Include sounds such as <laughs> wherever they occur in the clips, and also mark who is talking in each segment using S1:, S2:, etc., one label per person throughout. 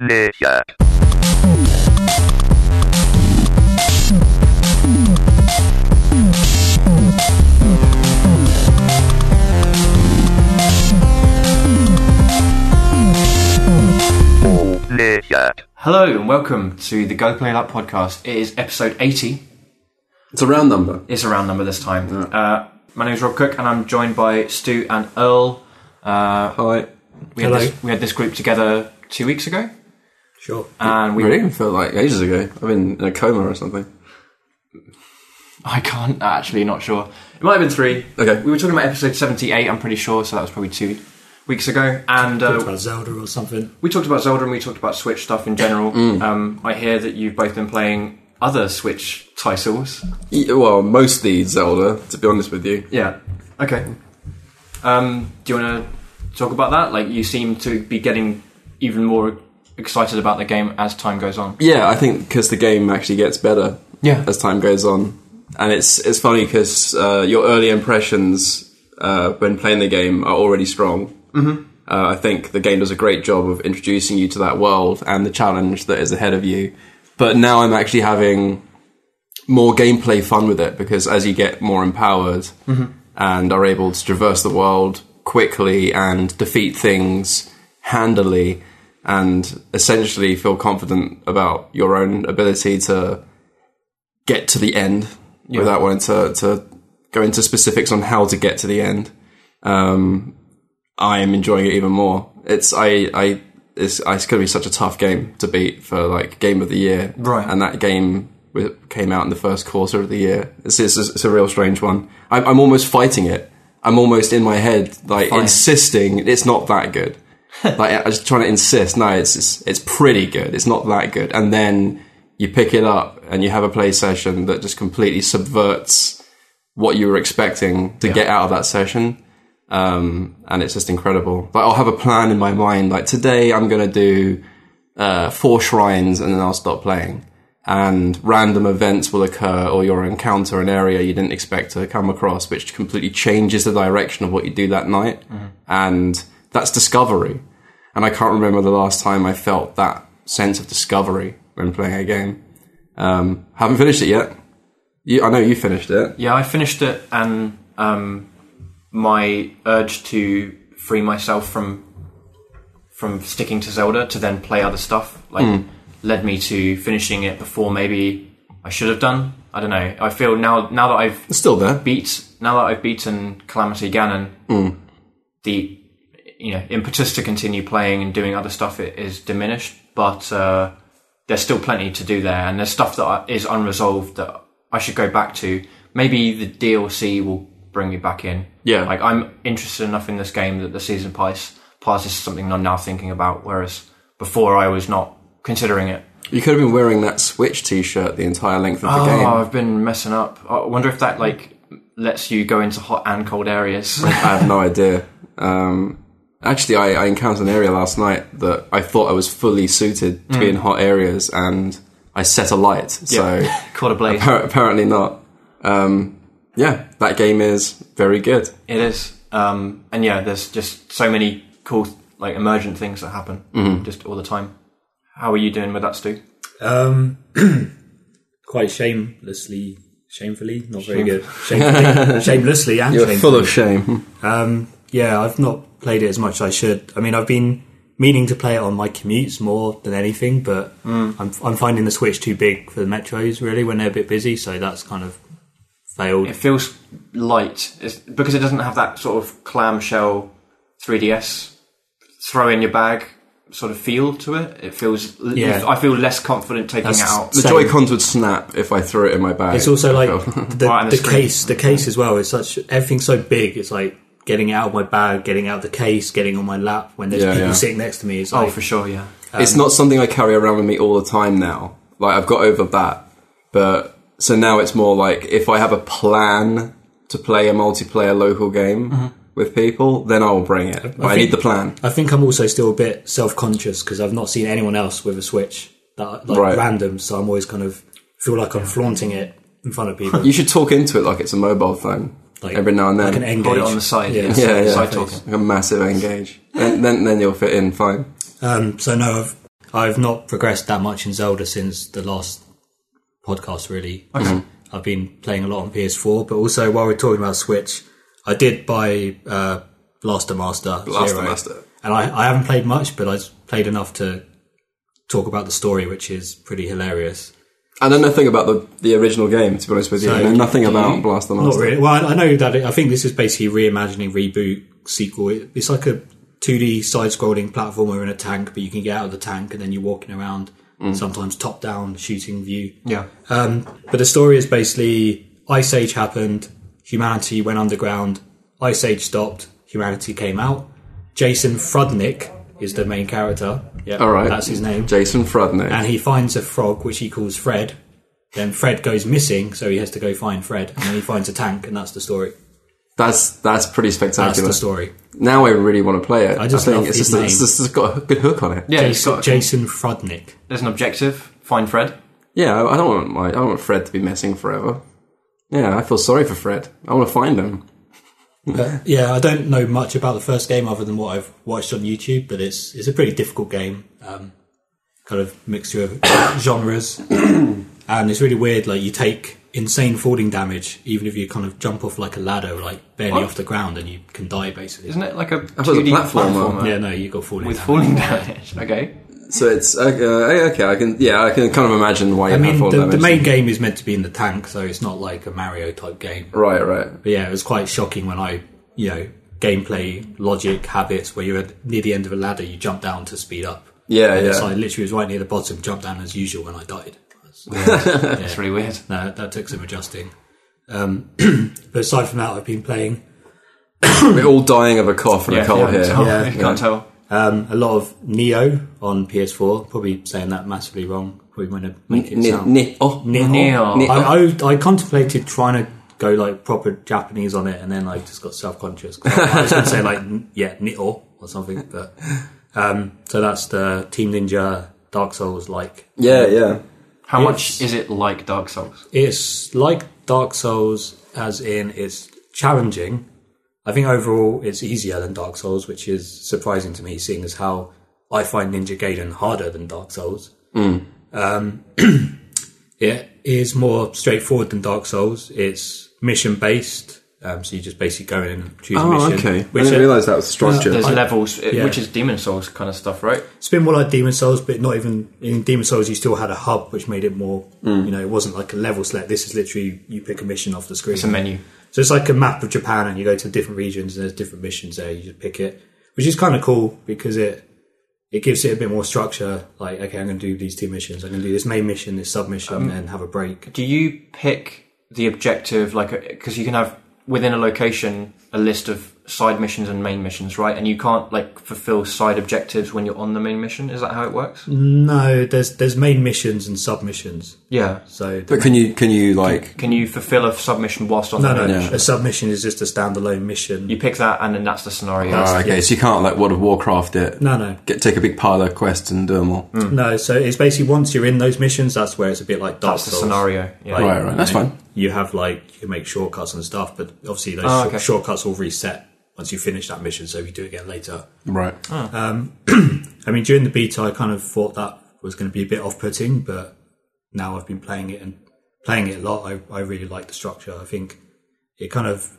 S1: Amnesia. Amnesia.
S2: Hello and welcome to the Go Play That podcast. It is episode 80.
S3: It's a round number.
S2: It's a round number this time. Uh, my name is Rob Cook and I'm joined by Stu and Earl. Uh,
S3: Hi.
S2: we, had
S4: Hello.
S2: this, we had this group together two weeks ago.
S4: Sure.
S2: And we,
S3: Really? It felt like ages ago. I've been in a coma or something.
S2: I can't actually, not sure. It might have been three.
S3: Okay.
S2: We were talking about episode 78, I'm pretty sure, so that was probably two weeks ago. And
S4: Talked
S2: uh,
S4: about Zelda or something.
S2: we talked about Zelda and we talked about Switch stuff in general. <laughs>
S3: Mm.
S2: Um, I hear that you've both been playing other Switch titles.
S3: Yeah, well, mostly Zelda, to be honest with you.
S2: Yeah. Okay. Um, do you want to talk about that? Like, you seem to be getting even more excited about the game as time goes on.
S3: Yeah, I think because the game actually gets better
S2: Yeah.
S3: as time goes on, and it's it's funny because uh, your early impressions uh, when playing the game are already strong. Mm-hmm. Uh, I think the game does a great job of introducing you to that world and the challenge that is ahead of you. But now I'm actually having more gameplay fun with it because as you get more empowered and are able to traverse the world quickly and defeat things handily and essentially feel confident about your own ability to get to the end without wanting to, to go into specifics on how to get to the end. Um, I am enjoying it even more. It's I I it's, it's going to be such a tough game to beat for like game of the year,
S2: Right.
S3: And that game came out in the first quarter of the year. It's it's, it's a real strange one. I'm, I'm almost fighting it. I'm almost in my head like
S2: Fine.
S3: insisting it's not that good. <laughs> like I was trying to insist. No, it's, it's it's pretty good. It's not that good. And then you pick it up and you have a play session that just completely subverts what you were expecting to get out of that session. Um, and it's just incredible. But I'll have a plan in my mind. Like today, I'm going to do uh, four shrines, and then I'll stop playing. And random events will occur, or you'll encounter an area you didn't expect to come across, which completely changes the direction of what you do that night. And that's discovery. And I can't remember the last time I felt that sense of discovery when playing a game. Um, haven't finished it yet. You, I know you finished it.
S2: Yeah, I finished it, and um, my urge to free myself from from sticking to Zelda to then play other stuff like led me to finishing it before maybe I should have done. I don't know. I feel now now that I've
S3: It's still there.
S2: beat now that I've beaten Calamity Ganon, the you know impetus to continue playing and doing other stuff is diminished. But uh, there's still plenty to do there, and there's stuff that is unresolved that I should go back to. Maybe the DLC will bring me back in.
S3: Yeah.
S2: like I'm interested enough in this game that the season pass pass is something I'm now thinking about, whereas before I was not considering it.
S3: You could have been wearing that Switch T-shirt the entire length of the
S2: Oh,
S3: game.
S2: Oh, I've been messing up. I wonder if that like lets you go into hot and cold areas. <laughs>
S3: I have no idea. Um, actually, I, I encountered an area last night that I thought I was fully suited to be in hot areas, and I set a light. So <laughs>
S2: Caught a blaze.
S3: appar- apparently not. Um, yeah, that game is very good.
S2: It is, um, and yeah, there's just so many cool like emergent things that happen just all the time. How are you doing with that, Stu?
S4: Um, <clears throat> quite shamelessly, shamefully, not very good. Shamefully, <laughs> shamelessly and
S3: You're
S4: shamefully.
S3: full of shame.
S4: Um, yeah, I've not played it as much as I should. I mean, I've been meaning to play it on my commutes more than anything, but hmm. I'm I'm finding the Switch too big for the metros really when they're a bit busy, so that's kind of failed.
S2: It feels light it's, because it doesn't have that sort of clamshell 3DS throw in your bag sort of feel to it. It feels.
S4: Yeah.
S2: I feel less confident taking
S4: That's-
S2: it out.
S3: The Joy Cons would snap if I threw it in my bag.
S4: It's also like <laughs> the,
S2: Right, the
S4: the case, the case as well. It's such everything's so big. It's like getting it out of my bag, getting out of the case, getting on my lap when there's
S3: Yeah,
S4: people
S3: yeah.
S4: sitting next to me. It's
S2: oh,
S4: like
S2: for sure, yeah.
S3: it's um, not something I carry around with me all the time now. Like I've got over that, but so now it's more like if I have a plan to play a multiplayer local game mm-hmm. with people, then I'll bring it. But I,
S4: think-
S3: need the plan.
S4: I think I'm also still a bit self conscious because I've not seen anyone else with a Switch that like
S3: Right.
S4: random. So I'm always kind of feel like I'm flaunting it in front of <laughs> people.
S3: You should talk into it like it's a mobile phone
S4: Like-
S3: every now and then.
S4: like an N-Gage.
S2: Hold it on the side.
S4: Yeah.
S3: yeah, yeah.
S2: Side talking.
S3: Like a massive N-Gage. <laughs> then, then then you'll fit in fine.
S4: Um, so no, I've I've not progressed that much in Zelda since the last podcast. Really, I've been playing a lot on PS4, but also while we're talking about Switch, I did buy uh, Blaster Master
S3: Blaster
S4: Zero,
S3: Master.
S4: and I, I haven't played much, but I've played enough to talk about the story, which is pretty hilarious.
S3: I know nothing about the, the original game, to be honest with you.
S4: So,
S3: I know nothing about Blaster
S4: Not
S3: Master.
S4: really. Well, I I know that it, I think this is basically reimagining reboot sequel. It, it's like a 2D side-scrolling platformer in a tank, but you can get out of the tank and then you're walking around. Sometimes top-down shooting view.
S2: Yeah.
S4: Um, but the story is basically Ice Age happened, humanity went underground, Ice Age stopped, humanity came out. Jason Frudnick is the main character. Yeah,
S3: All right.
S4: that's his name.
S3: Jason Frudnick.
S4: And he finds a frog which he calls Fred. Then Fred goes missing, so he has to go find Fred. And then he finds a tank, and that's the story.
S3: That's that's pretty spectacular.
S4: That's
S3: spectacular.
S4: the story.
S3: Now I really want to play it.
S4: I just
S3: think
S4: love
S3: it's
S4: his
S3: just,
S4: name.
S3: it's just it's got a good hook on it.
S2: Yeah, it's
S4: Jason,
S2: got,
S4: Jason Frudnick.
S2: there's an objective. Find Fred.
S3: Yeah, I I don't want my I don't want Fred to be missing forever. Yeah, I feel sorry for Fred. I want to find him.
S4: But yeah, I don't know much about the first game other than what I've watched on YouTube, but it's it's a pretty difficult game. Um, kind of mixture <coughs> of genres, <coughs> and it's really weird. Like you take insane falling damage, even if you kind of jump off like a ladder, like barely
S2: What?
S4: off the ground, and you can die basically.
S2: Isn't it like a
S3: thought it was a
S2: 2D
S3: platformer.
S4: Yeah, no, you got falling
S2: with
S4: damage.
S2: falling <laughs> damage? Okay.
S3: So it's uh, okay. I can yeah, I can kind of imagine why you
S4: I
S3: have
S4: mean,
S3: full
S4: the, the main game is meant to be in the tank, so it's not like a Mario type game.
S3: Right, right.
S4: But yeah, it was quite shocking when I, you know, gameplay logic habits where you're near the end of a ladder, you jump down to speed up.
S3: Yeah,
S4: And
S3: yeah.
S4: So I literally was right near the bottom, jumped down as usual when I died. <laughs> yeah, <laughs>
S2: It's really weird.
S4: no, that took some adjusting. Um, <clears throat> but aside from that, I've been playing
S3: We're all dying of a cough and a cold
S2: yeah,
S3: here.
S2: tell-
S4: Yeah,
S2: you
S3: yeah.
S2: can't tell.
S4: Um, a lot of Nioh on PS4. Probably saying that massively wrong. Probably going to make it
S3: Ni-
S4: sound.
S3: ni- oh,
S4: Neo.
S2: Neo.
S3: Neo.
S4: I, I, I contemplated trying to go like proper Japanese on it, and then I just got self conscious. I was going to say like <laughs> yeah, Neo or something, but um, so that's the Team Ninja Dark Souls like.
S3: yeah, yeah.
S2: How
S4: It's-
S2: much is it like Dark Souls?
S4: It's like Dark Souls, as in it's challenging. I think overall it's easier than Dark Souls, which is surprising to me, seeing as how I find Ninja Gaiden harder than Dark Souls. Um, <clears throat> it is more straightforward than Dark Souls. It's mission based, um, so you just basically go in and choose a
S3: Oh,
S4: mission.
S3: okay. I
S4: Which
S3: didn't realise that was structured.
S2: There's
S4: I-
S2: levels, uh,
S4: yeah.
S2: which is Demon Souls kind of stuff, right?
S4: it's been more like Demon Souls, but not even in Demon Souls. You still had a hub, which made it more. You know, it wasn't like a level select. This is literally you pick a mission off the screen.
S2: It's a menu.
S4: So it's like a map of Japan, and you go to different regions, and there's different missions there. You just pick it, which is kind of cool because it it gives it a bit more structure. Like, okay, I'm going to do these two missions. I'm going to do this main mission, this sub mission, um, and then have a break.
S2: Do you pick the objective, like, because you can have within a location a list of side missions and main missions, right? And you can't like fulfill side objectives when you're on the main mission. Is that how it works?
S4: No, there's there's main missions and sub missions.
S2: Yeah.
S4: So
S3: But can you can you like
S2: Can you fulfill a submission whilst on
S4: no,
S2: the
S4: no,
S2: main
S3: Yeah.
S2: mission?
S4: a submission is just a standalone mission.
S2: You pick that, and then that's the scenario.
S3: Oh, okay,
S4: yeah.
S3: so you can't like World of Warcraft it.
S4: no, no,
S3: Get take a big pile of quests and do them all. Hmm.
S4: no. So it's basically once you're in those missions, that's where it's a bit like Dark
S2: that's the scenario. Yeah.
S4: Like,
S3: Right, right. That's fine.
S4: You have like you can make shortcuts and stuff, but obviously those
S2: Oh,
S4: short-
S2: okay.
S4: shortcuts will reset once you finish that mission. So if you do it again later.
S3: Right. Ah.
S4: Um, <clears throat> I mean, during the beta, I kind of thought that was going to be a bit off-putting, but now I've been playing it and playing it a lot. I, I really like the structure. I think it kind of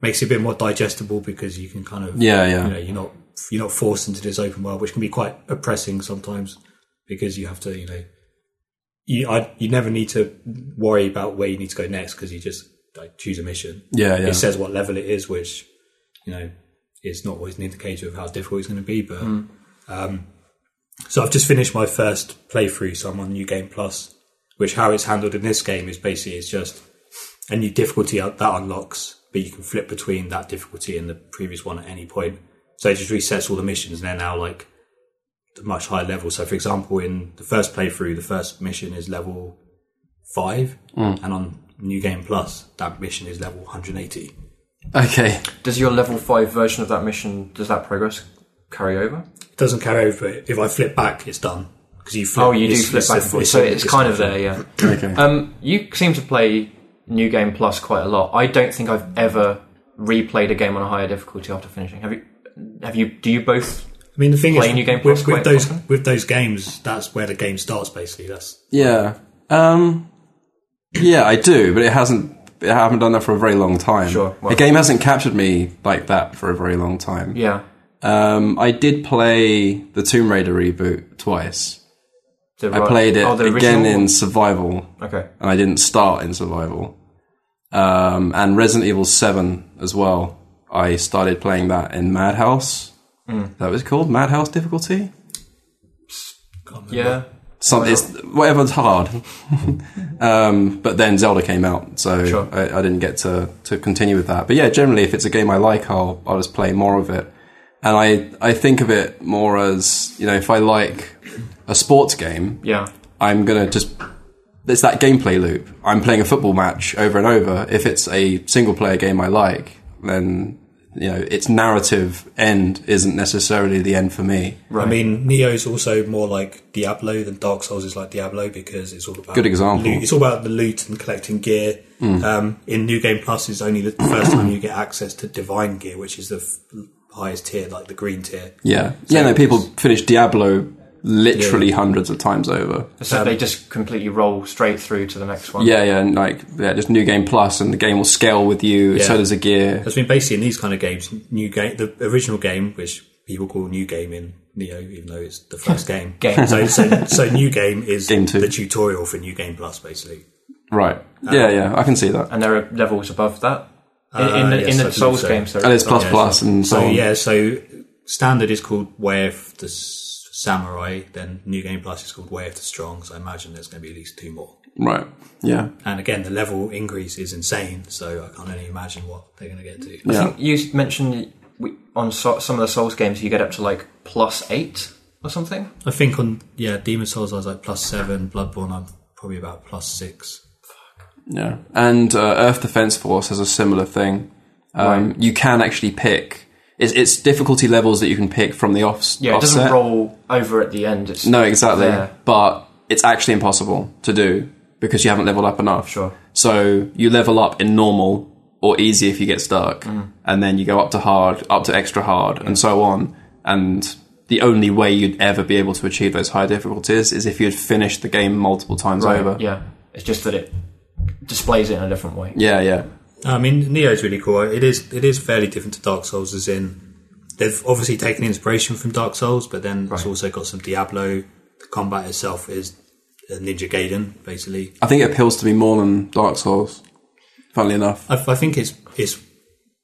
S4: makes it a bit more digestible because you can kind of
S3: Yeah, yeah.
S4: you know you're not you're not forced into this open world, which can be quite oppressing sometimes because you have to you know you I, you never need to worry about where you need to go next because you just like choose a mission.
S3: Yeah, yeah.
S4: It says what level it is, which you know is not always an indicator of how difficult it's going to be. But um, so I've just finished my first playthrough, so I'm on New Game Plus. Which how it's handled in this game is basically it's just a new difficulty that unlocks, but you can flip between that difficulty and the previous one at any point. So it just resets all the missions, and they're now like a much higher level. So, for example, in the first playthrough, the first mission is level five, and on New Game Plus, that mission is level 180.
S3: Okay.
S2: Does your level five version of that mission does that progress carry over?
S4: It doesn't carry over. If I flip back, it's done because you flip.
S2: Oh, you do flip back and forth, so it's
S4: it's
S2: kind of there. Yeah. <clears throat>
S3: Okay.
S2: Um, you seem to play New Game Plus quite a lot. I don't think I've ever replayed a game on a higher difficulty after finishing. Have you? Have you? Do you both
S4: I mean, the thing
S2: Play
S4: is,
S2: New Game Plus
S4: with, with those
S2: often?
S4: with those games, that's where the game starts. Basically, that's
S3: Yeah. Um, yeah, I do, but it hasn't. I haven't done that for a very long time.
S2: Sure, well-
S3: the game hasn't captured me like that for a very long time.
S2: Yeah.
S3: Um, I did play the Tomb Raider reboot twice.
S2: The
S3: I played it
S2: oh,
S3: again in survival,
S2: Okay.
S3: and I didn't start in survival. Um, and Resident Evil Seven as well. I started playing that in Madhouse.
S2: Mm.
S3: That was called Madhouse difficulty.
S2: Yeah.
S3: Some, it's, whatever's hard. <laughs> um, but then Zelda came out, so
S2: Sure.
S3: I, I didn't get to, to continue with that. But yeah, generally, if it's a game I like, I'll I'll just play more of it. And I I think of it more as you know, if I like a sports game,
S2: Yeah.
S3: I'm gonna just it's that gameplay loop. I'm playing a football match over and over. If it's a single player game I like, then you know its narrative end isn't necessarily the end for me.
S2: Right.
S4: I mean, Nioh's also more like Diablo than Dark Souls is like Diablo because it's all about
S3: Good example.
S4: Loot. It's all about the loot and collecting gear. Um, in New Game Plus, is only the <coughs> first time you get access to Divine Gear, which is the f- highest tier, like the green tier.
S3: Yeah, yeah. No, people finish Diablo literally hundreds of times over.
S2: so they just completely roll straight through to the next one.
S3: Yeah, yeah, and like yeah, just new game plus, and the game will scale with you. Yeah. So
S4: Yeah.
S3: does a gear.
S4: That's been basically in these kind of games. New game, the original game, which people call New Game in Nioh, even though it's the first <laughs> game.
S2: Game.
S4: So, so, so <laughs> New Game is
S3: Game two.
S4: the tutorial for New Game Plus, basically.
S3: Right. Yeah, yeah. I can see that.
S2: And there are levels above that. In, in
S4: Uh,
S2: the,
S4: yes,
S2: in the Souls
S4: so.
S2: games, there
S3: And it's plus
S4: Yeah,
S3: plus and so,
S4: So yeah, so standard is called Way of the Samurai. Then New Game Plus is called Way of the Strong. So I imagine there's going to be at least two more.
S3: Right. Yeah.
S4: And again, the level increase is insane. So I can't only imagine what they're going to get to.
S2: I
S3: Yeah.
S2: think you mentioned we, on so, some of the Souls games you get up to like plus eight or something.
S4: I think on yeah, Demon Souls I was like plus seven. Bloodborne I'm probably about plus six.
S3: Yeah. And uh, Earth Defense Force has a similar thing. Um, You can actually pick. It's, it's difficulty levels that you can pick from the off,
S2: Yeah, it
S3: offset.
S2: doesn't roll over at the end. It's
S3: No, exactly.
S2: there.
S3: But it's actually impossible to do because you haven't leveled up enough.
S2: Sure.
S3: So you level up in normal or easy if you get stuck, mm. and then you go up to hard, up to extra hard, and so on. And the only way you'd ever be able to achieve those high difficulties is if you'd finished the game multiple times
S2: Right,
S3: over.
S2: Yeah, it's just that it displays it in a different way.
S3: Yeah, yeah.
S4: I mean, Nioh's really cool. It is it is fairly different to Dark Souls, as in they've obviously taken inspiration from Dark Souls, but then it's also got some Diablo. The combat itself is a Ninja Gaiden, basically.
S3: I think it appeals to me more than Dark Souls. Funnily enough.
S4: I, I think it's it's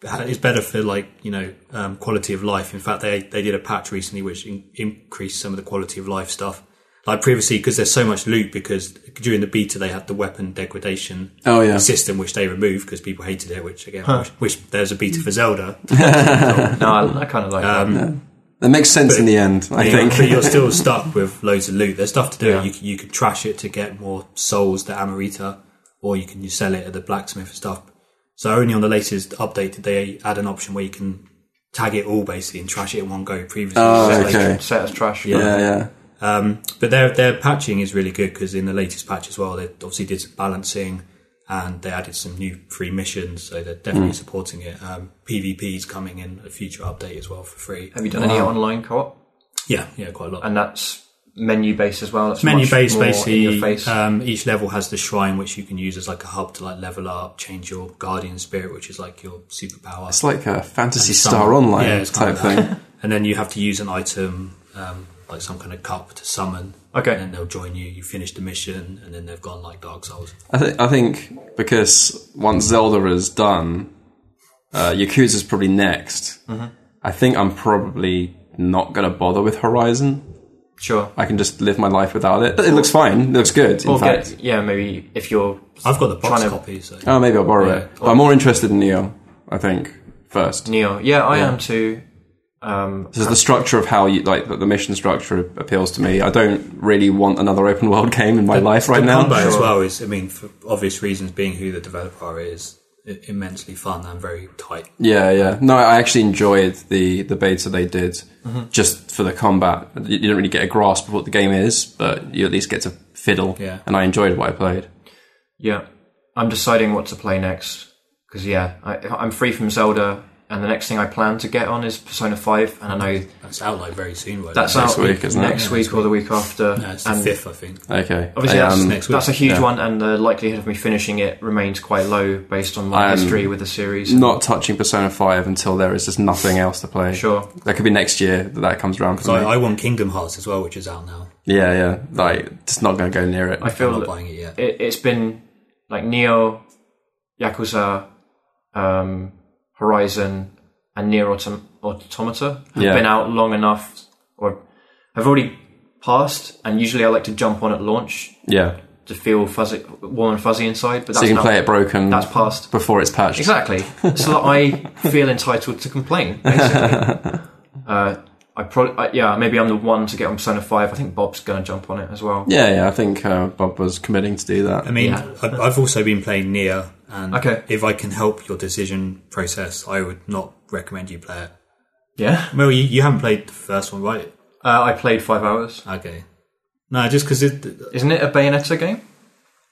S4: it's better for like you know um, quality of life. In fact, they they did a patch recently which in, increased some of the quality of life stuff. Like previously, because there's so much loot. Because during the beta, they had the weapon degradation
S3: Oh yeah.
S4: system, which they removed because people hated it. Which again, wish, wish there's a beta for Zelda. <laughs>
S2: No, I, I kind of like that.
S3: Um, that makes sense in the end, I
S4: Yeah,
S3: think.
S4: but you're still stuck with loads of loot. There's stuff to do.
S2: Yeah.
S4: You, c- you could trash it to get more souls, to Amrita, or you can just sell it at the blacksmith and stuff. So only on the latest update did they add an option where you can tag it all basically and trash it in one go. Previously,
S3: Oh,
S4: it was like-
S3: okay.
S2: Set as trash.
S3: yeah, yeah.
S4: Um, but their their patching is really good because in the latest patch as well, they obviously did some balancing and they added some new free missions. So they're definitely supporting it. Um, PvP is coming in a future update as well for free.
S2: Have you done any online co-op?
S4: Yeah, yeah, quite a lot.
S2: And that's menu based as well. That's
S4: menu based, basically
S2: your face.
S4: um, each level has the shrine which you can use as like a hub to like level up change your guardian spirit which is like your superpower
S3: It's like a
S4: Phantasy
S3: Star Online
S4: yeah,
S3: type
S4: kind of
S3: thing. <laughs>
S4: and then you have to use an item um, like some kind of cup to summon
S2: Okay.
S4: and then they'll join you you finish the mission and then they've gone like dark souls
S3: I, th- I think because once Zelda is done, uh, Yakuza's probably next.
S2: Mm-hmm.
S3: I think I'm probably not going to bother with Horizon.
S2: sure.
S3: I can just live my life without it. But it looks fine. It looks good, in
S2: Or
S3: fact.
S2: get, yeah, maybe if you're
S4: I've got the box
S2: Trying to-
S4: copy so
S3: Oh, maybe I'll borrow
S4: Yeah.
S3: it. But I'm more interested in Nioh, I think, first.
S2: Nioh. Yeah, I am too. Um,
S3: This is the structure of how you, like, the, the mission structure appeals to me. I don't really want another open world <laughs> game in my life right
S4: the
S3: now.
S4: combat as well is I mean for obvious reasons being who the developer is immensely fun and very tight
S3: Yeah, yeah. No, I actually enjoyed the the beta they did just for the combat. You, you don't really get a grasp of what the game is, but you at least get to fiddle.
S4: Yeah.
S3: And I enjoyed what I played.
S2: yeah, I'm deciding what to play next because yeah, I, I'm free from Zelda and the next thing I plan to get on is Persona Five, and I know
S4: That's out like very soon. Right?
S2: that's
S3: Next
S2: out
S3: week, isn't it?
S2: next
S4: Yeah,
S2: week
S4: next
S2: or the week after.
S4: no, it's the
S2: and
S4: fifth, I think.
S3: Okay.
S2: Obviously,
S3: I,
S2: that's,
S3: um,
S4: next week.
S2: that's a huge
S3: Yeah.
S2: one, and the likelihood of me finishing it remains quite low based on my
S3: I'm
S2: history with the series.
S3: not touching Persona 5 until there is just nothing else to play.
S2: Sure.
S3: That could be next year that that comes around
S4: So. I, I want Kingdom Hearts as well, which is out now.
S3: yeah, yeah. Like, just not going to go near it.
S2: I feel
S4: I'm not buying it yet.
S2: it, it's been like Nioh, Yakuza, um, Horizon, and Nier Autom- Automata have
S3: Yeah.
S2: been out long enough, or have already passed. And usually, I like to jump on at launch
S3: yeah.
S2: to feel fuzzy, warm and fuzzy inside. But
S3: So
S2: that's
S3: you can
S2: not,
S3: play it broken
S2: That's past.
S3: before it's patched.
S2: Exactly. so that I feel entitled to complain. Basically, <laughs> uh, I probably yeah maybe I'm the one to get on Persona Five. I think Bob's going to jump on it as well.
S3: Yeah, yeah. I think uh, Bob was committing to do that.
S4: I mean,
S2: Yeah.
S4: I've, I've also been playing Nier, and
S2: Okay.
S4: if I can help your decision process, I would not recommend you play it.
S2: Yeah.
S4: Well, you, you haven't played the first one, right?
S2: Uh, I played five hours.
S4: Okay. No, just because it.
S2: Isn't it a Bayonetta game?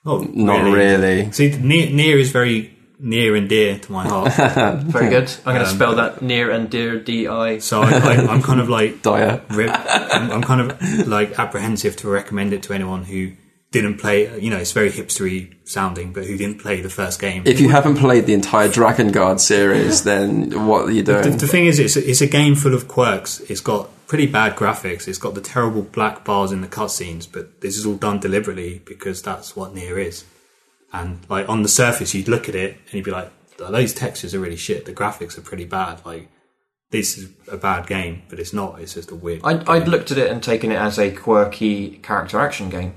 S4: Oh,
S3: Not really.
S4: See, Nier, Nier is very near and dear to my heart. <laughs>
S2: Very good. I'm going to
S4: Um,
S2: spell that near and dear D I.
S4: so I, I, I'm kind of like <laughs>
S3: Dire.
S4: rip, I'm, I'm kind of like apprehensive to recommend it to anyone who didn't play. You know, it's very hipstery sounding, but who didn't play the first game.
S3: If you haven't played the entire Drakengard series, then what are you
S4: the,
S3: doing?
S4: the thing is, it's a, it's a game full of quirks. It's got pretty bad graphics. It's got the terrible black bars in the cutscenes, but this is all done deliberately because that's what Nier is. And like on the surface, you'd look at it and you'd be like, "Oh, "Those textures are really shit. The graphics are pretty bad. Like this is a bad game, but it's not. It's just a weird."
S2: I'd, I'd looked at it and taken it as a quirky character action game.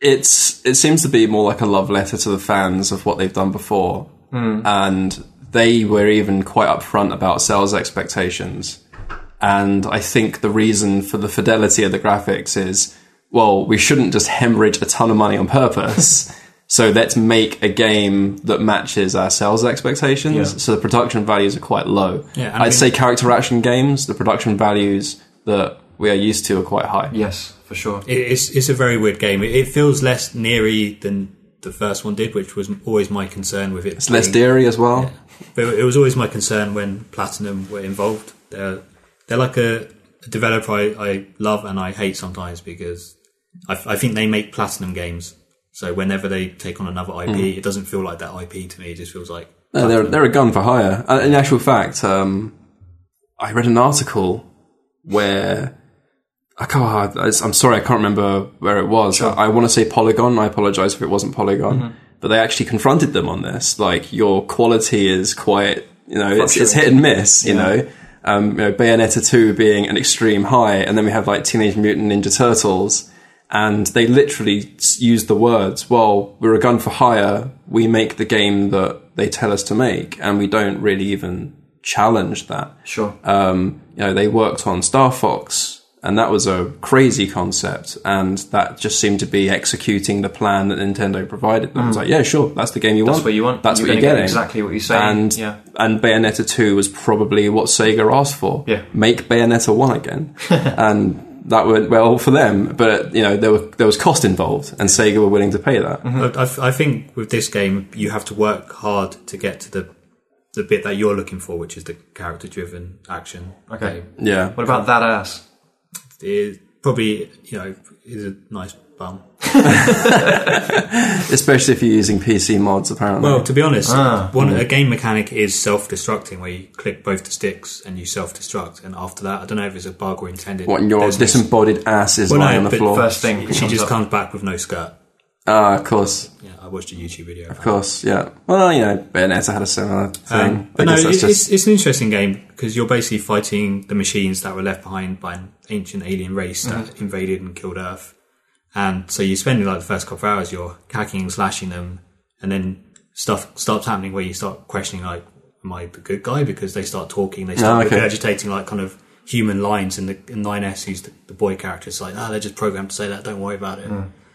S3: it's it seems to be more like a love letter to the fans of what they've done before, hmm. and they were even quite upfront about sales expectations. And I think the reason for the fidelity of the graphics is, well, we shouldn't just hemorrhage a ton of money on purpose. <laughs> so let's make a game that matches our sales expectations.
S2: Yeah.
S3: So the production values are quite low.
S4: Yeah, and I
S3: I'd
S4: mean-
S3: say character action games, the production values that we are used to are quite high.
S2: Yes, for sure.
S4: It's it's a very weird game. It, it feels less Neary than the first one did, which was always my concern with it.
S3: It's less dairy as well.
S4: But it was always my concern when Platinum were involved. They're they're like a, a developer I, I love and I hate sometimes because I, I think they make Platinum games. So whenever they take on another IP, it doesn't feel like that IP to me. It just feels like
S3: No, they're they're a gun for hire. Uh, In actual fact, um, I read an article where I can't. I'm sorry, I can't remember where it was. I, I want to say Polygon. I apologize if it wasn't Polygon, but they actually confronted them on this. Like your quality is quite, you know, it's, it's hit and miss. You know, um, you know, Bayonetta two being an extreme high, and then we have like Teenage Mutant Ninja Turtles. And they literally used the words, well, we're a gun for hire. We make the game that they tell us to make, and we don't really even challenge that.
S2: Sure.
S3: Um, you know, they worked on Star Fox, and that was a crazy concept, and that just seemed to be executing the plan that Nintendo provided them. was like, yeah, sure, that's the game you
S2: That's
S3: want.
S2: That's what you want.
S3: That's
S2: You're
S3: what you're
S2: gonna get
S3: getting.
S2: exactly what you say.
S3: And
S2: Yeah.
S3: and Bayonetta two was probably what Sega asked for.
S2: Yeah.
S3: make Bayonetta one again, <laughs> and that went well for them. But you know, there were there was cost involved, and Sega were willing to pay that. Mm-hmm.
S4: But I, I think with this game, you have to work hard to get to the the bit that you're looking for, which is the character driven action.
S2: Okay.
S4: game.
S3: Yeah,
S2: What about that ass?
S4: It probably you know is a nice bum. <laughs>
S3: especially if you're using PC mods. Apparently,
S4: Well, to be honest,
S2: Ah.
S4: one a game mechanic is self-destructing, where you click both the sticks and you self-destruct, and after that, I don't know if it's a bug or intended.
S3: what and your
S4: there's
S3: disembodied ass is
S4: Well, no,
S3: lying on the
S4: but
S3: floor.
S2: First thing.
S4: she
S2: comes
S4: just
S2: up.
S4: comes back with no skirt.
S3: Ah, of course.
S4: Yeah, I watched a YouTube video.
S3: Of course, yeah. Well, you know, Bayonetta had a similar thing.
S4: Um, but
S3: I
S4: no,
S3: guess that's
S4: it,
S3: just
S4: it's, it's an interesting game because you're basically fighting the machines that were left behind by an ancient alien race that
S3: Mm-hmm.
S4: invaded and killed Earth. And so you're spending like the first couple of hours, you're hacking and slashing them, and then stuff starts happening where you start questioning like, "Am I the good guy?" Because they start talking, they start
S3: Oh, okay.
S4: regurgitating like kind of human lines, and the in 9S, who's the, the boy character, is like, "Ah, they're just programmed to say that. Don't worry about it."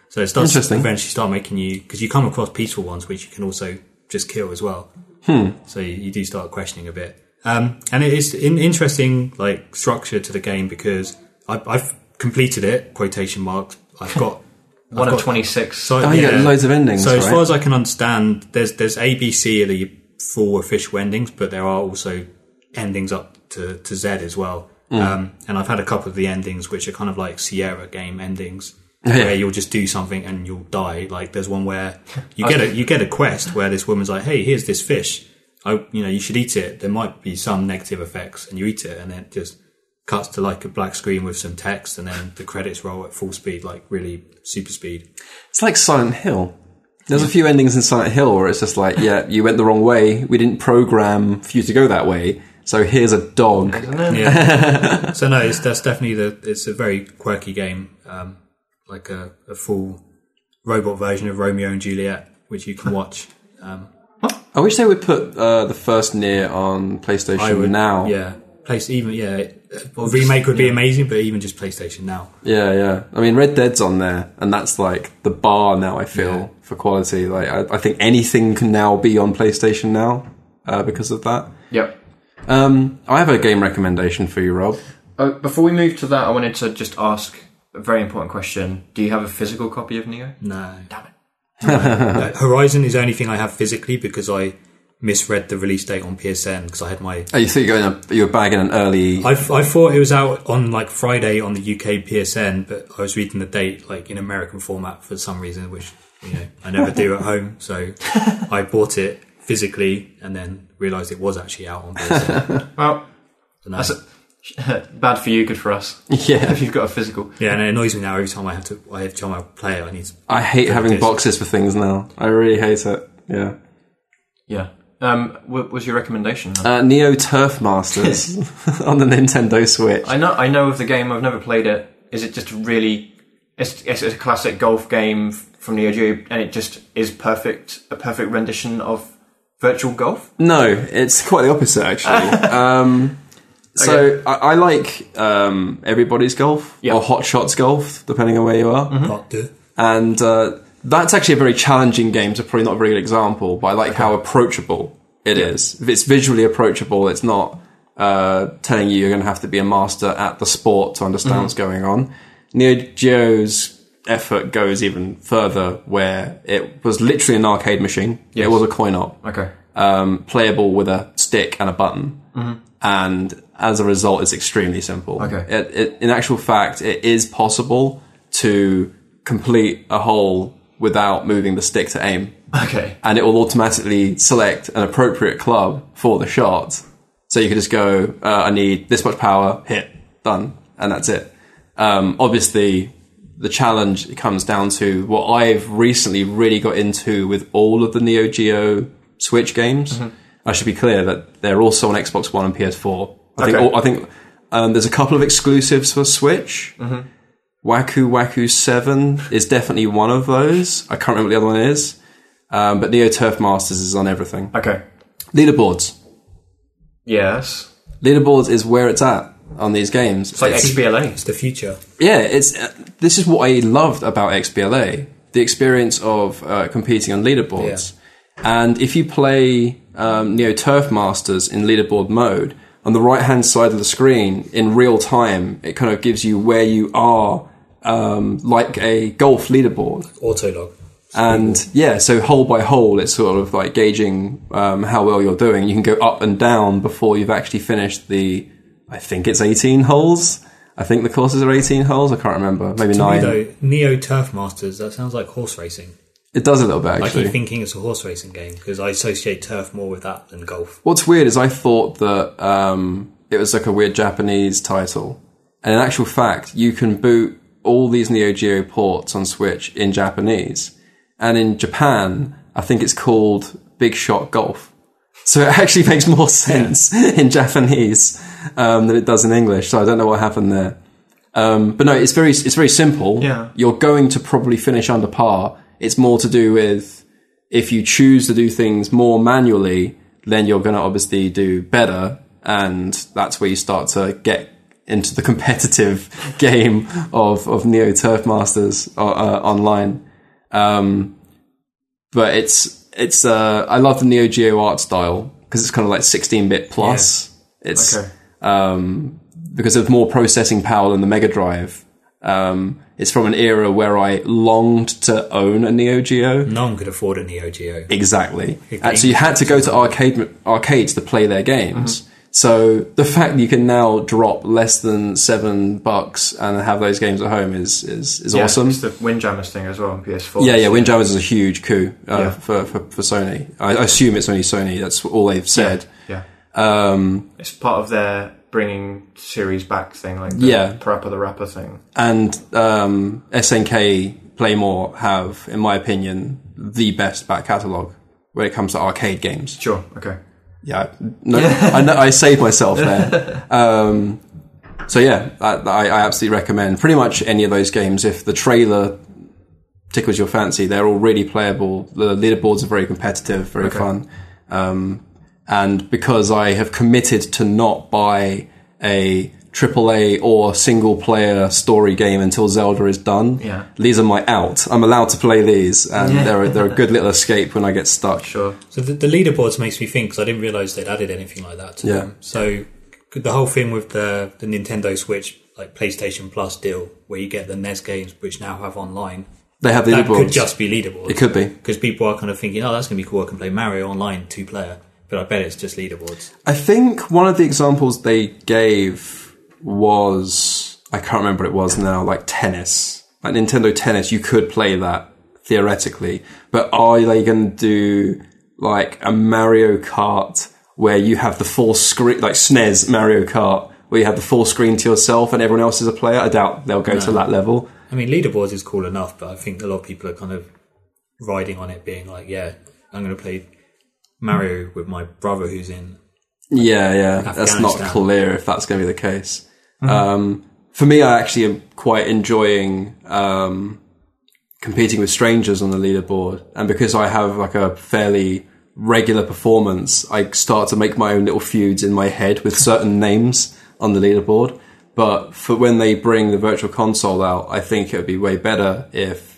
S4: So it starts. Eventually start making you because you come across peaceful ones which you can also just kill as well.
S3: Hmm.
S4: So you, you do start questioning a bit. Um, and it is an interesting like structure to the game because I, I've completed it. Quotation marks. I've got <laughs>
S2: One
S4: I've
S2: of 26.
S4: So,
S3: Oh, you get loads of endings,
S4: So as far as I can understand, there's there's A, B, C are the four official endings, but there are also endings up to, to Z as well. Um, and I've had a couple of the endings which are kind of like Sierra game endings. <laughs> Where you'll just do something and you'll die. Like there's one where <laughs> you get a you get a quest where this woman's like, "Hey, here's this fish. I, you know, you should eat it. There might be some negative effects, and you eat it, and then it just cuts to like a black screen with some text, and then the credits roll at full speed, like really super speed.
S3: It's like Silent Hill. There's a few endings in Silent Hill where it's just like, yeah, you went the wrong way. We didn't program for you to go that way. So here's a dog.
S4: Yeah. so no, it's that's definitely the. It's a very quirky game, um, like a, a full robot version of Romeo and Juliet, which you can watch. Um,
S3: I wish they would put uh, the first Nier on PlayStation
S4: I would
S3: now.
S4: Yeah, place even yeah. A remake would be amazing, but even just PlayStation now.
S3: Yeah, yeah. I mean, Red Dead's on there, and that's like the bar now. I feel
S4: Yeah.
S3: for quality. Like, I, I think anything can now be on PlayStation now uh, because of that.
S2: Yep.
S3: Um, I have a game recommendation for you, Rob.
S2: Uh, before we move to that, I wanted to just ask a very important question. Do you have a physical copy of Nioh?
S4: No,
S2: Damn it.
S4: Horizon is the only thing I have physically because I misread the release date on PSN because I had my.
S3: Oh, you thought you were going to, you were bagging an early.
S4: I, I thought it was out on like Friday on the UK PSN, but I was reading the date like in American format for some reason, which you know I never do at home. So <laughs> I bought it physically and then realised it was actually out on PSN. <laughs>
S2: Well,
S4: So no.
S2: that's a, <laughs> bad for you, good for us.
S3: yeah,
S2: If you've got a physical.
S4: yeah, and it annoys me now every time I have to. I have time I play it, I need. To,
S3: I hate having boxes for things now. I really hate it. Yeah.
S2: Yeah. Um, what was your recommendation?
S3: Uh, Neo Turf Masters <laughs> <laughs> on the Nintendo Switch.
S2: I know I know of the game. I've never played it. Is it just really? It's, it's a classic golf game from Neo Geo, and it just is perfect. A perfect rendition of virtual golf.
S3: No, it's quite the opposite actually. <laughs> um, so I, I like um, everybody's golf
S2: Yeah.
S3: or Hot Shots golf, depending on where you are,
S4: Part two.
S3: and uh, that's actually a very challenging game. So probably not a very good example, but I like how approachable it is. If it's visually approachable, it's not uh, telling you you're going to have to be a master at the sport to understand what's going on. Neo Geo's effort goes even further, where it was literally an arcade machine. It was a coin op
S2: Okay.
S3: um, playable with a stick and a button. And as a result, it's extremely simple.
S2: Okay.
S3: It, it, in actual fact, it is possible to complete a hole without moving the stick to aim.
S2: Okay.
S3: And it will automatically select an appropriate club for the shot. So you can just go, uh, I need this much power, hit, done. And that's it. Um, obviously, the challenge comes down to what I've recently really got into with all of the Neo Geo Switch games. I should be clear that they're also on Xbox One and PS4. I think.
S2: Okay.
S3: all- I think um, there's a couple of exclusives for Switch. Waku Waku Seven is definitely one of those. I can't remember what the other one is, um, but Neo Turf Masters is on everything.
S2: Okay.
S3: Leaderboards.
S2: Yes.
S3: Leaderboards is where it's at on these games.
S2: It's like XBLA.
S4: It's the future.
S3: Yeah, it's uh, this is what I loved about XBLA, the experience of uh, competing on leaderboards. And if you play um, Neo Turf Masters in leaderboard mode, on the right hand side of the screen in real time, it kind of gives you where you are, um, like a golf leaderboard.
S4: Autolog.
S3: And yeah, so hole by hole, it's sort of like gauging um, how well you're doing. You can go up and down before you've actually finished the. I think it's 18 holes. I think the courses are 18 holes. I can't remember. Maybe
S4: To me,
S3: nine.
S4: though, Neo Turf Masters, that sounds like horse racing.
S3: It does a little bit
S4: I
S3: actually.
S4: keep thinking it's a horse racing game because I associate turf more with that than golf.
S3: What's weird is I thought that um, it was like a weird Japanese title, and in actual fact, you can boot all these Neo Geo ports on Switch in Japanese, and in Japan, I think it's called Big Shot Golf. So it actually <laughs> makes more sense <laughs> in Japanese um, than it does in English. So I don't know what happened there. Um, but no, it's very it's very simple.
S2: Yeah.
S3: You're going to probably finish under par. It's more to do with if you choose to do things more manually, then you're going to obviously do better, and that's where you start to get into the <laughs> competitive <laughs> game of of Neo Turf Masters uh, uh, online. Um, but it's it's uh, I love the Neo Geo art style because it's kind of like 16 bit plus. It's
S2: Okay.
S3: um, because of more processing power than the Mega Drive. Um, it's from an era where I longed to own a Neo Geo.
S4: No one could afford a Neo Geo.
S3: Exactly. Uh, so you had to go to arcade arcades to play their games. So the fact that you can now drop less than seven bucks and have those games at home is is, is
S2: Yeah,
S3: awesome.
S2: It's the Windjammers thing as well on PS4.
S3: Yeah, yeah. Windjammers is a huge coup uh,
S2: Yeah.
S3: for, for for Sony. I, I assume it's only Sony. That's all they've said.
S2: Yeah.
S3: Um,
S2: It's part of their bringing series back thing, like the
S3: Yeah.
S2: Parappa the Rapper thing.
S3: and um, SNK Playmore have, in my opinion, the best back catalogue when it comes to arcade games.
S2: Sure. Okay.
S3: Yeah, no, I, know, I saved myself there. <laughs> Um, so yeah, I, I absolutely recommend pretty much any of those games. If the trailer tickles your fancy, they're all really playable. The leaderboards are very competitive, very
S2: Okay.
S3: fun. Um, and because I have committed to not buy a AAA or single player story game until Zelda is done,
S2: Yeah.
S3: these are my out. I'm allowed to play these, and they're a, they're a good little escape when I get stuck.
S2: Sure.
S4: So the, the leaderboards makes me think because I didn't realize they'd added anything like that to
S3: Yeah.
S4: them. So the whole thing with the the Nintendo Switch like PlayStation Plus deal, where you get the NES games which now have online,
S3: They have
S4: that could just be leaderboards.
S3: it could be.
S4: because people are kind of thinking, oh, that's going to be cool. I can play Mario online two player, but I bet it's just leaderboards.
S3: I think one of the examples they gave was I can't remember what it was now, like tennis. Like Nintendo Tennis, you could play that theoretically, but are they going to do like a Mario Kart where you have the full screen, like SNES Mario Kart, where you have the full screen to yourself and everyone else is a player? I doubt they'll go to that level.
S4: I mean, leaderboards is cool enough, but I think a lot of people are kind of riding on it, being like, yeah, I'm going to play Mario with my brother who's in.
S3: Yeah, yeah. That's not clear if that's going to be the case. Um, for me, I actually am quite enjoying um, competing with strangers on the leaderboard, and because I have like a fairly regular performance, I start to make my own little feuds in my head with certain <laughs> names on the leaderboard. But for when they bring the virtual console out, I think it would be way better if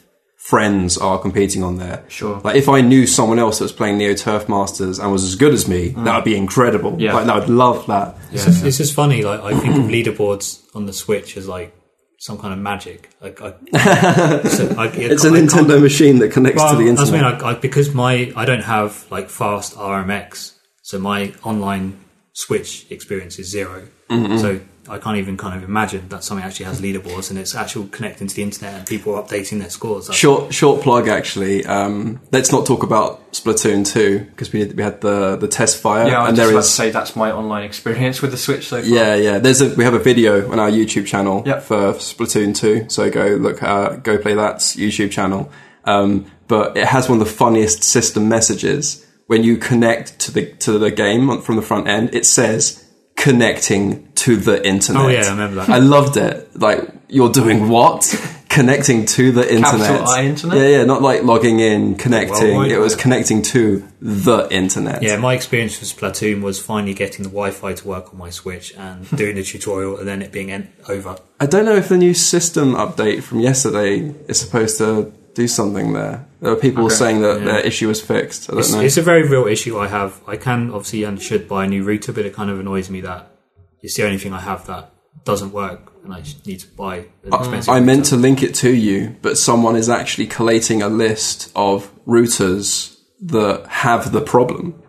S3: friends are competing on there.
S2: Sure.
S3: Like if I knew someone else that was playing Neo Turf Masters and was as good as me, that would be incredible.
S2: Yeah.
S3: Like, I would love that.
S4: It's, just, it's just funny. Like I think of leaderboards on the Switch as like some kind of magic. Like I, <laughs> so I,
S3: It's a
S4: I can't-
S3: Nintendo machine that connects
S4: Well,
S3: to the
S4: that's I
S3: internet.
S4: mean. I, I, because my I don't have like fast RMX, so my online Switch experience is 0
S3: Mm-hmm.
S4: So I can't even kind of imagine that something actually has leaderboards and it's actual connecting to the internet and people are updating their scores. That's-
S3: Short, short plug actually. Um, let's not talk about Splatoon 2 because we, we had the, the test fire.
S2: Yeah, I
S3: and
S2: just
S3: there
S2: about
S3: is,
S2: to say that's my online experience with the Switch so far.
S3: yeah, yeah. There's a, we have a video on our YouTube channel
S2: Yep.
S3: for Splatoon 2. So go look, uh, go play that YouTube channel. Um, but it has one of the funniest system messages when you connect to the, to the game from the front end. It says connecting to the oh, internet.
S4: Oh, yeah, I remember that.
S3: I loved it. Like, you're doing what? <laughs> connecting to the internet.
S2: Capital I internet?
S3: Yeah, yeah, not like logging in, connecting.
S4: Worldwide
S3: it was connecting to the internet.
S4: Yeah, my experience with Splatoon was finally getting the Wi-Fi to work on my Switch and <laughs> doing the tutorial and then it being en- over.
S3: I don't know if the new system update from yesterday is supposed to do something there. There are people
S2: Okay.
S3: saying that their issue was fixed. I don't
S4: It's,
S3: know.
S4: it's a very real issue I have. I can obviously and should buy a new router, but it kind of annoys me that it's the only thing I have that doesn't work, and I need to buy an expensive.
S3: I meant to link it to you, but someone is actually collating a list of routers that have the problem.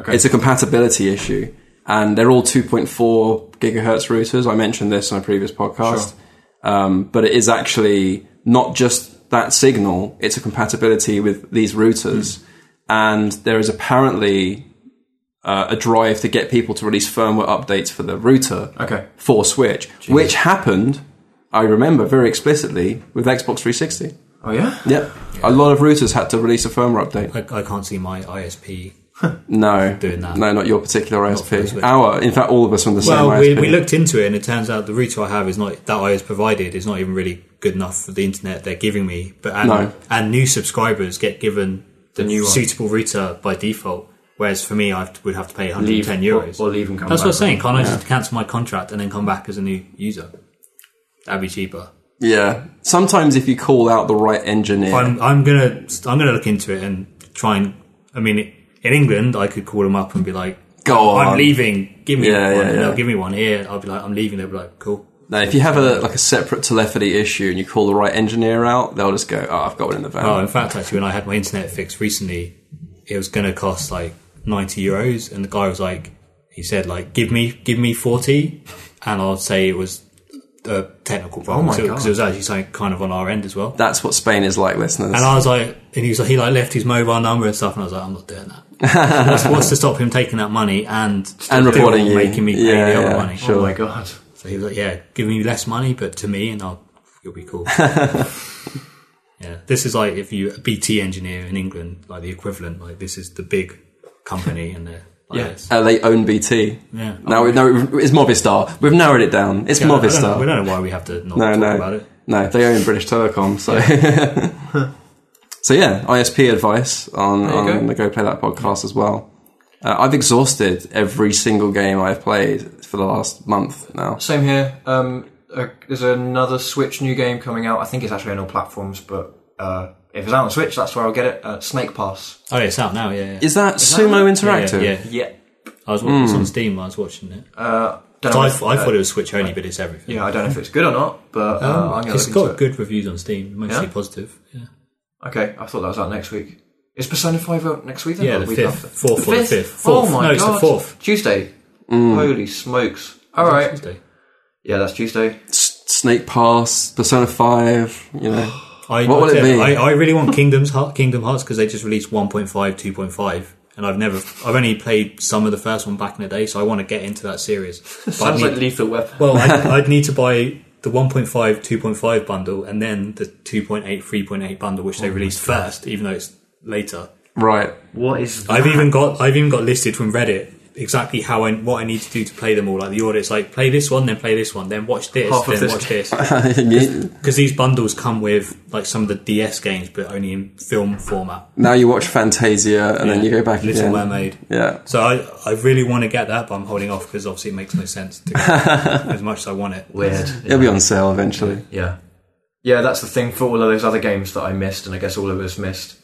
S2: Okay.
S3: It's a compatibility issue, and they're all 2.4 gigahertz routers. I mentioned this on a previous podcast, um, but it is actually not just that signal; it's a compatibility with these routers, and there is apparently uh, a drive to get people to release firmware updates for the router
S2: Okay.
S3: for Switch, which happened. I remember very explicitly with Xbox 360.
S2: Oh yeah.
S3: Yep, a lot of routers had to release a firmware update.
S4: I, I can't see my ISP. <laughs>
S3: No,
S4: doing that.
S3: No, not your particular ISP.
S4: Switch.
S3: Our, in fact, all of us on the
S4: Well,
S3: same
S4: we, we looked into it, and it turns out the router I have is not that I was provided is not even really good enough for the internet they're giving me. But and,
S3: No.
S4: and new subscribers get given the
S2: new
S4: new
S2: one.
S4: suitable router by default. Whereas for me, I would have to pay
S2: Leave
S4: 110 euros.
S2: or, or leave and come
S4: That's
S2: back.
S4: what I'm saying. Can't I just cancel my contract and then come back as a new user? That'd be cheaper.
S3: yeah, sometimes if you call out the right engineer,
S4: I'm, I'm gonna I'm gonna look into it and try and. I mean, in England, I could call them up and be like,
S3: Go on, I'm
S4: leaving. Give me
S3: Yeah,
S4: one."
S3: yeah,
S4: and
S3: yeah.
S4: they'll give me one here. I'll be like, "I'm leaving." They'll be like, "Cool."
S3: No, if you have a like a separate telephony issue and you call the right engineer out, they'll just go, "Oh, I've got one in the van."
S4: Oh, in fact, actually, when I had my internet fixed recently, it was going to cost like ninety euros, and the guy was like, he said like, give me, give me forty, and I'll say it was a technical oh problem
S2: my
S4: because
S2: God.
S4: it was actually something kind of on our end as well.
S3: That's what Spain is like, listeners.
S4: And I was like, and he was like, he like left his mobile number and stuff, and I was like, I'm not doing that. <laughs> what's, what's to <laughs> stop him taking that money and
S3: And reporting you.
S4: making me pay
S3: Yeah,
S4: the other
S3: yeah,
S4: money?
S3: sure.
S2: Oh my god.
S4: So he was like, yeah, give me less money, but to me, and I'll, you'll be cool. <laughs> yeah, this is like if you a BT engineer in England, like the equivalent. Like this is the big company, and they're like
S2: Yeah.
S3: Uh, they own BT.
S4: Yeah.
S3: Now, we, it's Movistar. We've narrowed it down. It's
S4: Yeah, I don't know- we don't know why we have to not
S3: No,
S4: talk
S3: no,
S4: about it.
S3: no. They own British Telecom. So, so yeah, ISP advice on, on
S2: go.
S3: the Go Play That podcast as well. Uh, I've exhausted every single game I've played for the last month now.
S2: Same here. Um, uh, there's another Switch new game coming out. I think it's actually on all platforms, but uh, if it's out on Switch, that's where I'll get it. Uh, Snake Pass.
S4: Oh, yeah, it's out now. Yeah, yeah.
S3: Is that Sumo
S4: yeah,
S3: Interactive?
S4: yeah, yeah.
S2: Yeah.
S4: I was watching it's
S3: Hmm.
S4: on Steam. While I was watching it.
S2: Uh, don't
S4: So
S2: know
S4: I,
S2: if-
S4: I
S2: uh,
S4: thought it was Switch only, but it's everything.
S2: Yeah, I don't know if it's good or not, but uh, I'm gonna
S4: got
S2: it.
S4: good reviews on Steam, mostly
S2: Yeah?
S4: positive. Yeah,
S2: Okay, I thought that was out next week. Is Persona 5 out next week then?
S4: Yeah,
S2: or
S4: the
S2: week
S4: fifth.
S2: after?
S4: Fourth
S2: the
S4: or the
S2: fifth?
S4: fifth. Fourth.
S2: Oh my
S4: No, it's the fourth.
S2: Tuesday.
S3: Mm.
S2: Holy smokes. Alright.
S4: Tuesday.
S2: Yeah, that's Tuesday.
S3: S- Snake Pass, Persona 5, you know.
S4: I,
S3: What will
S4: I,
S3: it be?
S4: I, I really want Kingdom's Heart, Kingdom Hearts because they just released 1.5, 2.5, and I've never, I've only played some of the first one back in the day, so I want to get into that series. <laughs> But I'd
S2: Sounds
S4: need-
S2: like Lethal Weapon.
S4: well, I'd, I'd need to buy the 1.5, 2.5 bundle and then the 2.8, 3.8 bundle, which they
S2: Oh
S4: released first, even though it's later.
S3: Right.
S2: what is
S4: I've even got I've even got listed from Reddit exactly how I what I need to do to play them all. Like the order, it's like play this one, then play this one, then watch this,
S2: Half
S4: then
S2: this
S4: watch this. <laughs> Because these bundles come with like some of the DS games, but only in film format.
S3: now you watch Fantasia and then you go back to
S4: Little
S3: again.
S4: Mermaid.
S3: Yeah.
S4: So I, I really want to get that, but I'm holding off because obviously it makes no sense to get <laughs> as much as I want it.
S2: weird?
S3: It'll be on sale eventually.
S2: Yeah. Yeah, that's the thing for all of those other games that I missed, and I guess all of us missed,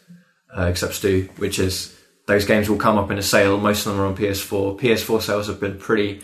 S2: uh, except Stu, which is those games will come up in a sale. Most of them are on PS4. PS4 sales have been pretty.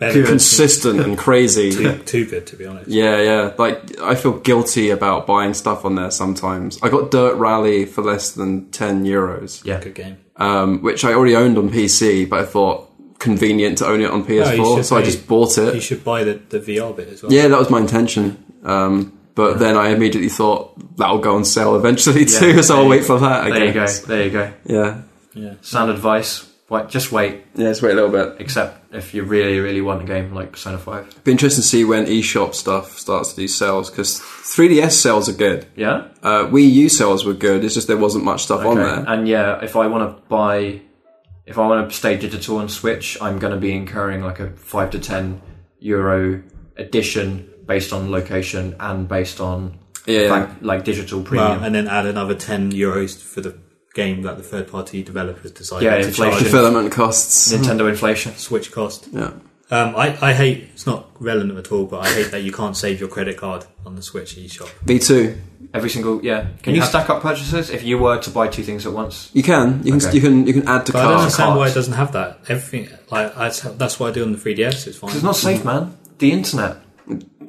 S4: Better
S2: Good.
S3: Consistent and crazy. <laughs>
S4: too, too good to be honest.
S3: Yeah, yeah. Like I feel guilty about buying stuff on there sometimes. I got Dirt Rally for less than ten euros,
S2: Yeah.
S4: Good game.
S3: um, which I already owned on PC, but I thought convenient to own it on PS4,
S4: should
S3: so I just bought it.
S4: You should buy the, the VR bit as well.
S3: Yeah, that was my intention. Um, but then I immediately thought that'll go on sale eventually <laughs> too,
S2: Yeah,
S3: so I'll
S2: you-
S3: wait for that. I
S2: There you go. There you go.
S3: Yeah,
S4: yeah.
S2: Sound advice. Wait, just wait.
S3: yeah. Let's wait a little bit.
S2: Except if you really, really want a game like Persona 5.
S3: Be interesting to see when eShop stuff starts to do sales because 3DS sales are good.
S2: Yeah?
S3: Uh, Wii U sales were good. It's just there wasn't much stuff on there.
S2: And yeah, if I want to buy, if I want to stay digital on Switch, I'm going to be incurring like a five to ten euro addition based on location and based on
S3: Yeah.
S2: like, like digital premium.
S4: Well, and then add another 10 euros for the game that the third party developers decided
S2: Yeah,
S4: to
S2: inflation.
S4: charge.
S3: Fulfillment costs.
S2: Nintendo inflation.
S4: Switch cost.
S3: Yeah.
S4: Um, I, I hate, it's not relevant at all, but I hate that you can't save your credit card on the Switch eShop.
S3: Me too.
S2: Every single yeah. Can
S4: You
S2: you
S4: have-
S2: stack up purchases if you were to buy two things at once?
S3: You can. You can.
S2: Okay.
S3: You can. You can add to
S4: But I don't
S3: cart.
S4: understand why it doesn't have that. Everything, like, that's, that's what I do on the 3DS, it's fine.
S2: It's not safe, man. The internet.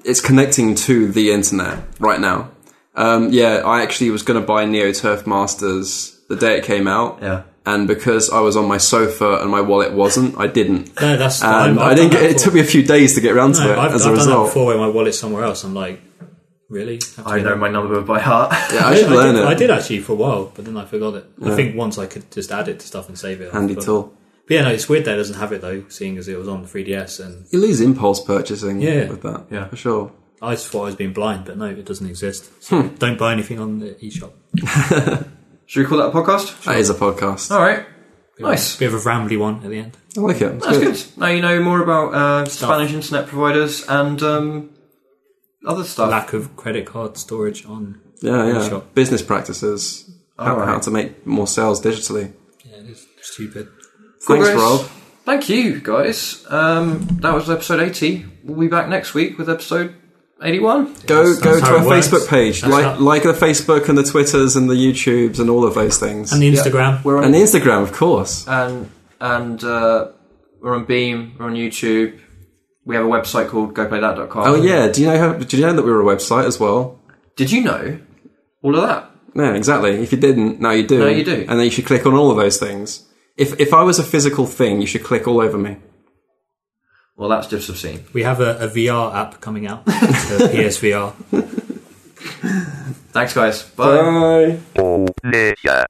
S3: It's connecting to the internet right now. Um, yeah, I actually was going to buy Neo Turf Masters the day it came out,
S2: Yeah.
S3: and because I was on my sofa and my wallet wasn't, I didn't.
S4: no, that's,
S3: And
S4: I'm-
S3: didn't get. It took me a few days to get around to
S4: No,
S3: it
S4: I've,
S3: as
S4: I've
S3: a
S4: done that
S3: result.
S4: before where my wallet's somewhere else. I'm like, really? Have
S2: I know
S4: that?
S2: my number by heart.
S3: Yeah, I <laughs> should
S4: I
S3: learn
S4: did,
S3: it.
S4: I did actually for a while, but then I forgot it. I think once I could just add it to stuff and save it.
S3: Handy
S4: but,
S3: tool.
S4: But yeah, no, it's weird that it doesn't have it though, seeing as it was on the 3DS, and
S3: You lose impulse purchasing
S4: Yeah.
S3: with that.
S2: Yeah.
S3: for sure.
S4: I just thought I was being blind, but no, it doesn't exist.
S3: Hmm.
S4: So don't buy anything on the eShop. <laughs>
S2: Should we call that a podcast?
S3: That is a podcast.
S2: All right. Nice.
S4: Bit of a rambly one at the end.
S3: I like it. It's
S2: That's
S3: good.
S2: good. Now you know more about uh, Spanish internet providers and um, other stuff.
S4: Lack of credit card storage on
S3: Yeah, yeah.
S4: eShop.
S3: Business practices. How,
S2: Alright.
S3: how to make more sales digitally.
S4: Yeah, it's stupid.
S2: Cool,
S3: Thanks,
S2: guys.
S3: Rob.
S2: Thank you, guys. Um, that was episode 80. We'll be back next week with episode 81.
S3: Go
S4: That's-
S3: go
S4: that's
S3: to our. Facebook page.
S4: That's
S3: Like
S4: how-
S3: like the Facebook and the Twitters and the YouTubes and all of those things.
S4: And the Instagram.
S2: We're on
S3: And the Instagram, of course.
S2: and and uh, we're on Beam. We're on YouTube. We have a website called goplaythat.com.
S3: Oh yeah, do you know how? Did you know that we were a website as well?
S2: Did you know all of that?
S3: Yeah, exactly. If you didn't, now you do.
S2: Now you do.
S3: and then you should click on all of those things. If if I was a physical thing, you should click all over me.
S2: Well, that's just obscene.
S4: We have a, a VR app coming out, <laughs> the PSVR.
S2: Thanks, guys. Bye.
S3: Bye.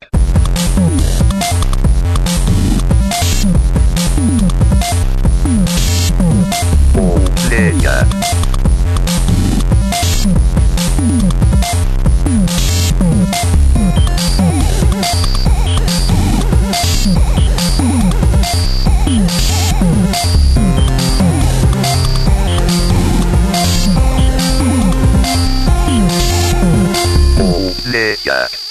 S1: Player.